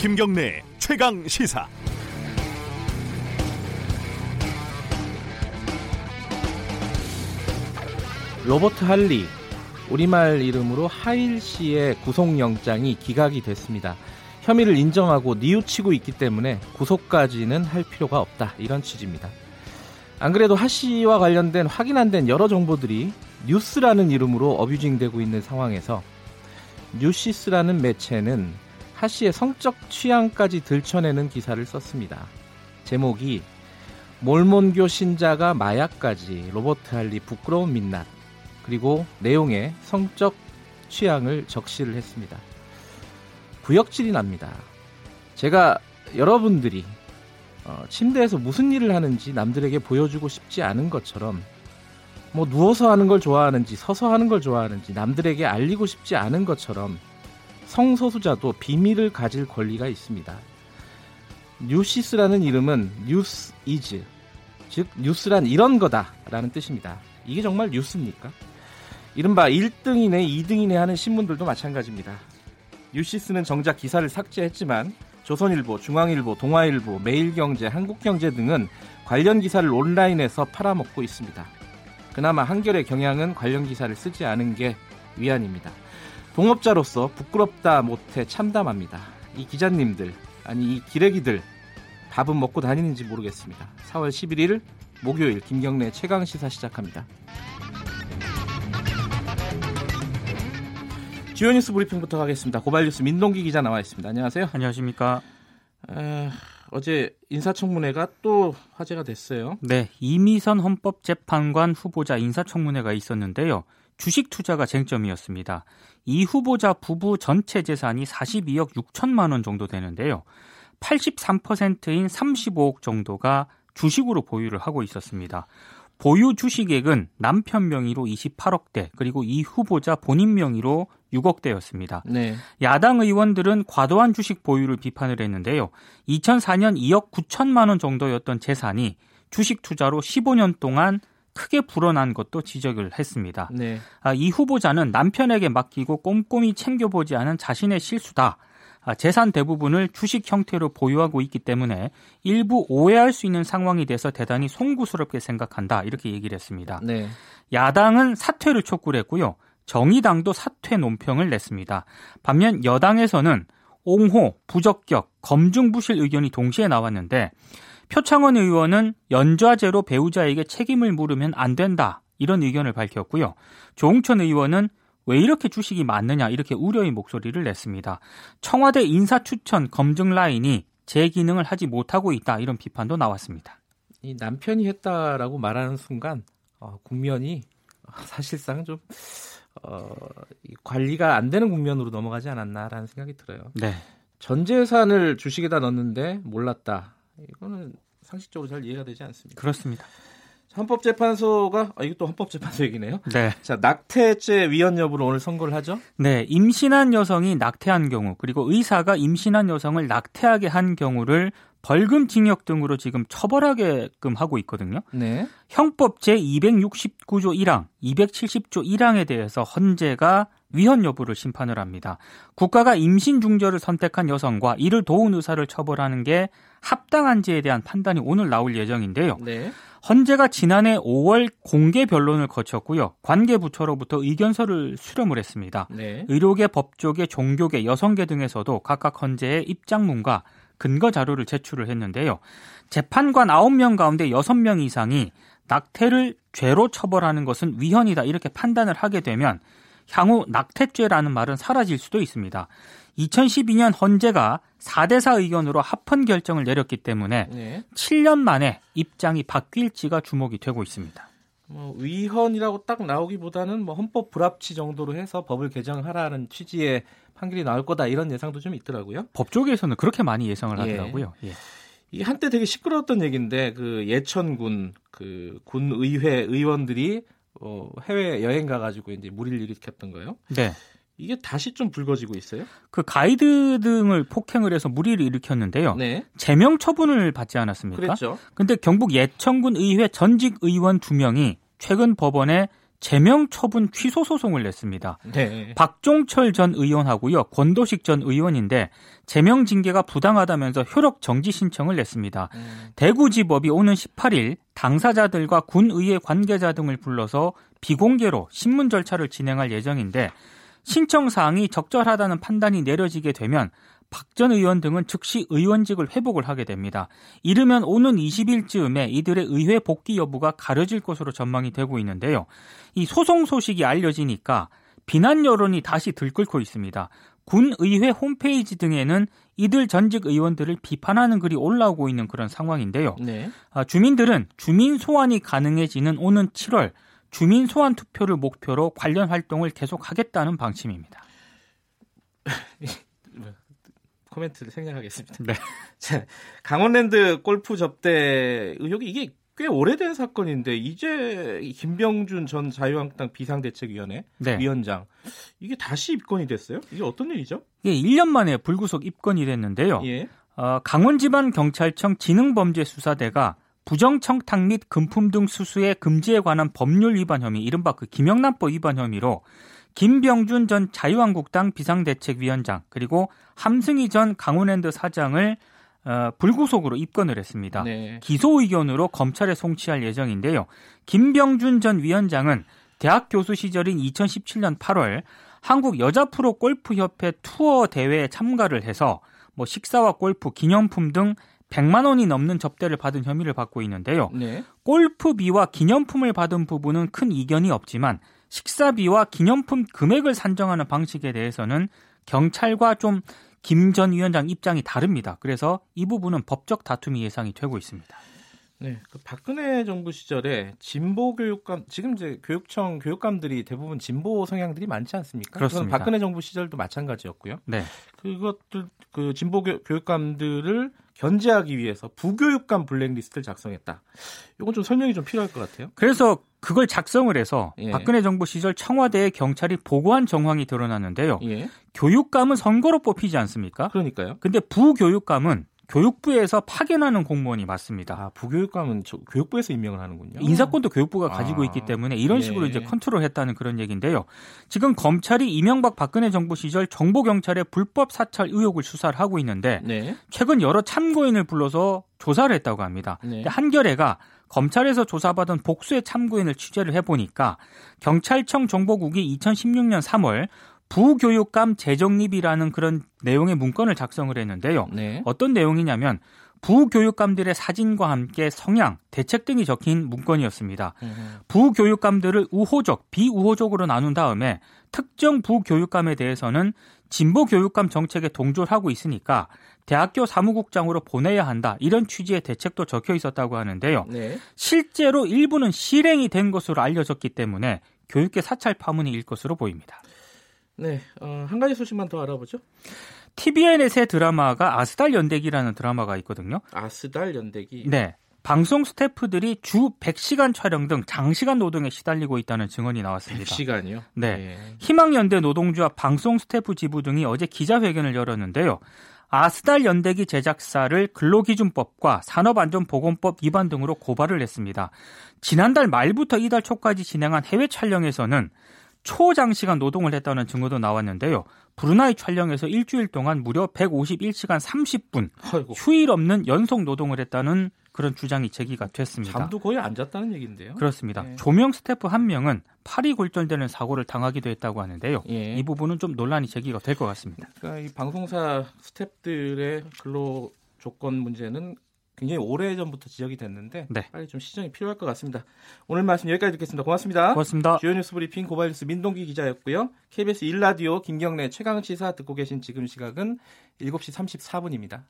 김경래 최강 시사. 로버트 할리 우리말 이름으로 하일 씨의 구속영장이 기각이 됐습니다. 혐의를 인정하고 뉘우치고 있기 때문에 구속까지는 할 필요가 없다 이런 취지입니다. 안 그래도 하 씨와 관련된 확인 안 된 여러 정보들이 뉴스라는 이름으로 어뷰징되고 있는 상황에서 뉴시스라는 매체는 하 씨의 성적 취향까지 들춰내는 기사를 썼습니다. 제목이 몰몬교 신자가 마약까지 로버트 할리 부끄러운 민낯 그리고 내용에 성적 취향을 적시를 했습니다. 구역질이 납니다. 제가 여러분들이 어, 침대에서 무슨 일을 하는지 남들에게 보여주고 싶지 않은 것처럼 뭐 누워서 하는 걸 좋아하는지 서서 하는 걸 좋아하는지 남들에게 알리고 싶지 않은 것처럼 성소수자도 비밀을 가질 권리가 있습니다. 뉴시스라는 이름은 News is 즉 뉴스란 이런 거다라는 뜻입니다. 이게 정말 뉴스입니까? 이른바 1등이네 2등이네 하는 신문들도 마찬가지입니다. 뉴시스는 정작 기사를 삭제했지만 조선일보, 중앙일보, 동아일보, 매일경제, 한국경제 등은 관련 기사를 온라인에서 팔아먹고 있습니다. 그나마 한결의 경향은 관련 기사를 쓰지 않은 게 위안입니다. 동업자로서 부끄럽다 못해 참담합니다. 이 기자님들, 아니 이 기레기들 밥은 먹고 다니는지 모르겠습니다. 4월 11일 목요일 김경래 최강 시사 시작합니다. 주요 뉴스 브리핑부터 가겠습니다. 고발뉴스 민동기 기자 나와 있습니다. 안녕하세요. 안녕하십니까. 에, 어제 인사청문회가 또 화제가 됐어요. 네, 이미선 헌법재판관 후보자 인사청문회가 있었는데요. 주식 투자가 쟁점이었습니다. 이 후보자 부부 전체 재산이 42억 6천만 원 정도 되는데요. 83%인 35억 정도가 주식으로 보유를 하고 있었습니다. 보유 주식액은 남편 명의로 28억대, 그리고 이 후보자 본인 명의로 6억대였습니다. 네. 야당 의원들은 과도한 주식 보유를 비판을 했는데요. 2004년 2억 9천만 원 정도였던 재산이 주식 투자로 15년 동안 크게 불어난 것도 지적을 했습니다. 네. 아, 이 후보자는 남편에게 맡기고 꼼꼼히 챙겨보지 않은 자신의 실수다. 아, 재산 대부분을 주식 형태로 보유하고 있기 때문에 일부 오해할 수 있는 상황이 돼서 대단히 송구스럽게 생각한다 이렇게 얘기를 했습니다. 네. 야당은 사퇴를 촉구를 했고요. 정의당도 사퇴 논평을 냈습니다. 반면 여당에서는 옹호, 부적격, 검증부실 의견이 동시에 나왔는데 표창원 의원은 연좌제로 배우자에게 책임을 물으면 안 된다 이런 의견을 밝혔고요. 조홍천 의원은 왜 이렇게 주식이 많느냐 이렇게 우려의 목소리를 냈습니다. 청와대 인사 추천 검증 라인이 제 기능을 하지 못하고 있다 이런 비판도 나왔습니다. 이 남편이 했다라고 말하는 순간 어, 국면이 사실상 좀 어, 관리가 안 되는 국면으로 넘어가지 않았나라는 생각이 들어요. 네. 전 재산을 주식에다 넣었는데 몰랐다. 이거는 상식적으로 잘 이해가 되지 않습니다. 그렇습니다. 헌법재판소가 아, 이것도 헌법재판소 얘기네요. 네. 자 낙태죄 위헌 여부를 오늘 선고를 하죠. 네, 임신한 여성이 낙태한 경우 그리고 의사가 임신한 여성을 낙태하게 한 경우를 벌금 징역 등으로 지금 처벌하게끔 하고 있거든요. 네. 형법 제 269조 1항, 270조 1항에 대해서 헌재가 위헌 여부를 심판을 합니다. 국가가 임신 중절을 선택한 여성과 이를 도운 의사를 처벌하는 게 합당한지에 대한 판단이 오늘 나올 예정인데요. 네. 헌재가 지난해 5월 공개 변론을 거쳤고요. 관계 부처로부터 의견서를 수렴을 했습니다. 네. 의료계, 법조계, 종교계, 여성계 등에서도 각각 헌재의 입장문과 근거 자료를 제출을 했는데요. 재판관 9명 가운데 6명 이상이 낙태를 죄로 처벌하는 것은 위헌이다 이렇게 판단을 하게 되면 향후 낙태죄라는 말은 사라질 수도 있습니다. 2012년 헌재가 4대4 의견으로 합헌 결정을 내렸기 때문에 네. 7년 만에 입장이 바뀔지가 주목이 되고 있습니다. 뭐 위헌이라고 딱 나오기보다는 뭐 헌법 불합치 정도로 해서 법을 개정하라는 취지의 판결이 나올 거다 이런 예상도 좀 있더라고요. 법조계에서는 그렇게 많이 예상을 예. 하더라고요. 예. 이 한때 되게 시끄러웠던 얘기인데 그 예천군 그 군의회 의원들이 어, 해외 여행 가가지고 이제 무리를 일으켰던 거예요. 네. 이게 다시 좀 불거지고 있어요? 그 가이드 등을 폭행을 해서 무리를 일으켰는데요. 네. 제명 처분을 받지 않았습니까? 그렇죠. 근데 경북 예천군 의회 전직 의원 두 명이 최근 법원에 제명 처분 취소 소송을 냈습니다. 네. 박종철 전 의원하고요. 권도식 전 의원인데 제명 징계가 부당하다면서 효력 정지 신청을 냈습니다. 음. 대구지법이 오는 18일 당사자들과 군의회 관계자 등을 불러서 비공개로 신문 절차를 진행할 예정인데 신청 사항이 적절하다는 판단이 내려지게 되면 박 전 의원 등은 즉시 의원직을 회복을 하게 됩니다. 이르면 오는 20일쯤에 이들의 의회 복귀 여부가 가려질 것으로 전망이 되고 있는데요. 이 소송 소식이 알려지니까 비난 여론이 다시 들끓고 있습니다. 군 의회 홈페이지 등에는 이들 전직 의원들을 비판하는 글이 올라오고 있는 그런 상황인데요. 네. 아, 주민들은 주민 소환이 가능해지는 오는 7월 주민 소환 투표를 목표로 관련 활동을 계속하겠다는 방침입니다. 코멘트를 생략하겠습니다. 네. 자, 강원랜드 골프 접대 의혹이 이게 꽤 오래된 사건인데 이제 김병준 전 자유한국당 비상대책위원회 네. 위원장 이게 다시 입건이 됐어요? 이게 어떤 일이죠? 예, 1년 만에 불구속 입건이 됐는데요. 예. 어, 강원지방경찰청 지능범죄수사대가 부정청탁 및 금품 등 수수의 금지에 관한 법률 위반 혐의, 이른바 그 김영란법 위반 혐의로 김병준 전 자유한국당 비상대책위원장 그리고 함승희 전 강원랜드 사장을 어, 불구속으로 입건을 했습니다. 네. 기소 의견으로 검찰에 송치할 예정인데요. 김병준 전 위원장은 대학 교수 시절인 2017년 8월 한국 여자 프로 골프 협회 투어 대회에 참가를 해서 뭐 식사와 골프, 기념품 등 100만 원이 넘는 접대를 받은 혐의를 받고 있는데요. 네. 골프비와 기념품을 받은 부분은 큰 이견이 없지만 식사비와 기념품 금액을 산정하는 방식에 대해서는 경찰과 좀 김 전 위원장 입장이 다릅니다. 그래서 이 부분은 법적 다툼이 예상이 되고 있습니다. 네, 그 박근혜 정부 시절에 진보 교육감 지금 이제 교육청 교육감들이 대부분 진보 성향들이 많지 않습니까? 그렇습니다. 박근혜 정부 시절도 마찬가지였고요. 네. 그것들 그 진보 교 육감들을 견제하기 위해서 부교육감 블랙리스트를 작성했다. 이건 좀 설명이 좀 필요할 것 같아요. 그래서 그걸 작성을 해서 예. 박근혜 정부 시절 청와대에 경찰이 보고한 정황이 드러났는데요. 예. 교육감은 선거로 뽑히지 않습니까? 그러니까요. 근데 부교육감은 교육부에서 파견하는 공무원이 맞습니다. 아, 부교육감은 교육부에서 임명을 하는군요. 인사권도 교육부가 가지고 아, 있기 때문에 이런 식으로 예. 이제 컨트롤했다는 그런 얘기인데요. 지금 검찰이 이명박 박근혜 정부 시절 정보 경찰의 불법 사찰 의혹을 수사를 하고 있는데 네. 최근 여러 참고인을 불러서 조사를 했다고 합니다. 네. 한겨레가 검찰에서 조사받은 복수의 참고인을 취재를 해보니까 경찰청 정보국이 2016년 3월 부교육감 재정립이라는 그런 내용의 문건을 작성을 했는데요. 네. 어떤 내용이냐면 부교육감들의 사진과 함께 성향, 대책 등이 적힌 문건이었습니다. 음. 부교육감들을 우호적, 비우호적으로 나눈 다음에 특정 부교육감에 대해서는 진보 교육감 정책에 동조를 하고 있으니까 대학교 사무국장으로 보내야 한다. 이런 취지의 대책도 적혀 있었다고 하는데요. 네. 실제로 일부는 실행이 된 것으로 알려졌기 때문에 교육계 사찰 파문이 일 것으로 보입니다. 네, 어, 한 가지 소식만 더 알아보죠. TVN의 새 드라마가 아스달 연대기라는 드라마가 있거든요. 아스달 연대기. 네. 방송 스태프들이 주 100시간 촬영 등 장시간 노동에 시달리고 있다는 증언이 나왔습니다. 100시간이요? 네. 네. 희망연대 노동주와 방송 스태프 지부 등이 어제 기자회견을 열었는데요. 아스달 연대기 제작사를 근로기준법과 산업안전보건법 위반 등으로 고발을 했습니다. 지난달 말부터 이달 초까지 진행한 해외 촬영에서는 초장시간 노동을 했다는 증거도 나왔는데요. 브루나이 촬영에서 일주일 동안 무려 151시간 30분 아이고. 휴일 없는 연속 노동을 했다는 그런 주장이 제기가 됐습니다. 잠도 거의 안 잤다는 얘기인데요. 그렇습니다. 네. 조명 스태프 한 명은 팔이 골절되는 사고를 당하기도 했다고 하는데요. 예. 이 부분은 좀 논란이 제기가 될 것 같습니다. 그러니까 이 방송사 스태프들의 근로 조건 문제는 굉장히 오래 전부터 지적이 됐는데 네. 빨리 좀 시정이 필요할 것 같습니다. 오늘 말씀 여기까지 듣겠습니다. 고맙습니다. 고맙습니다. 주요 뉴스 브리핑 고발뉴스 민동기 기자였고요. KBS 1라디오 김경래 최강 시사 듣고 계신 지금 시각은 7시 34분입니다.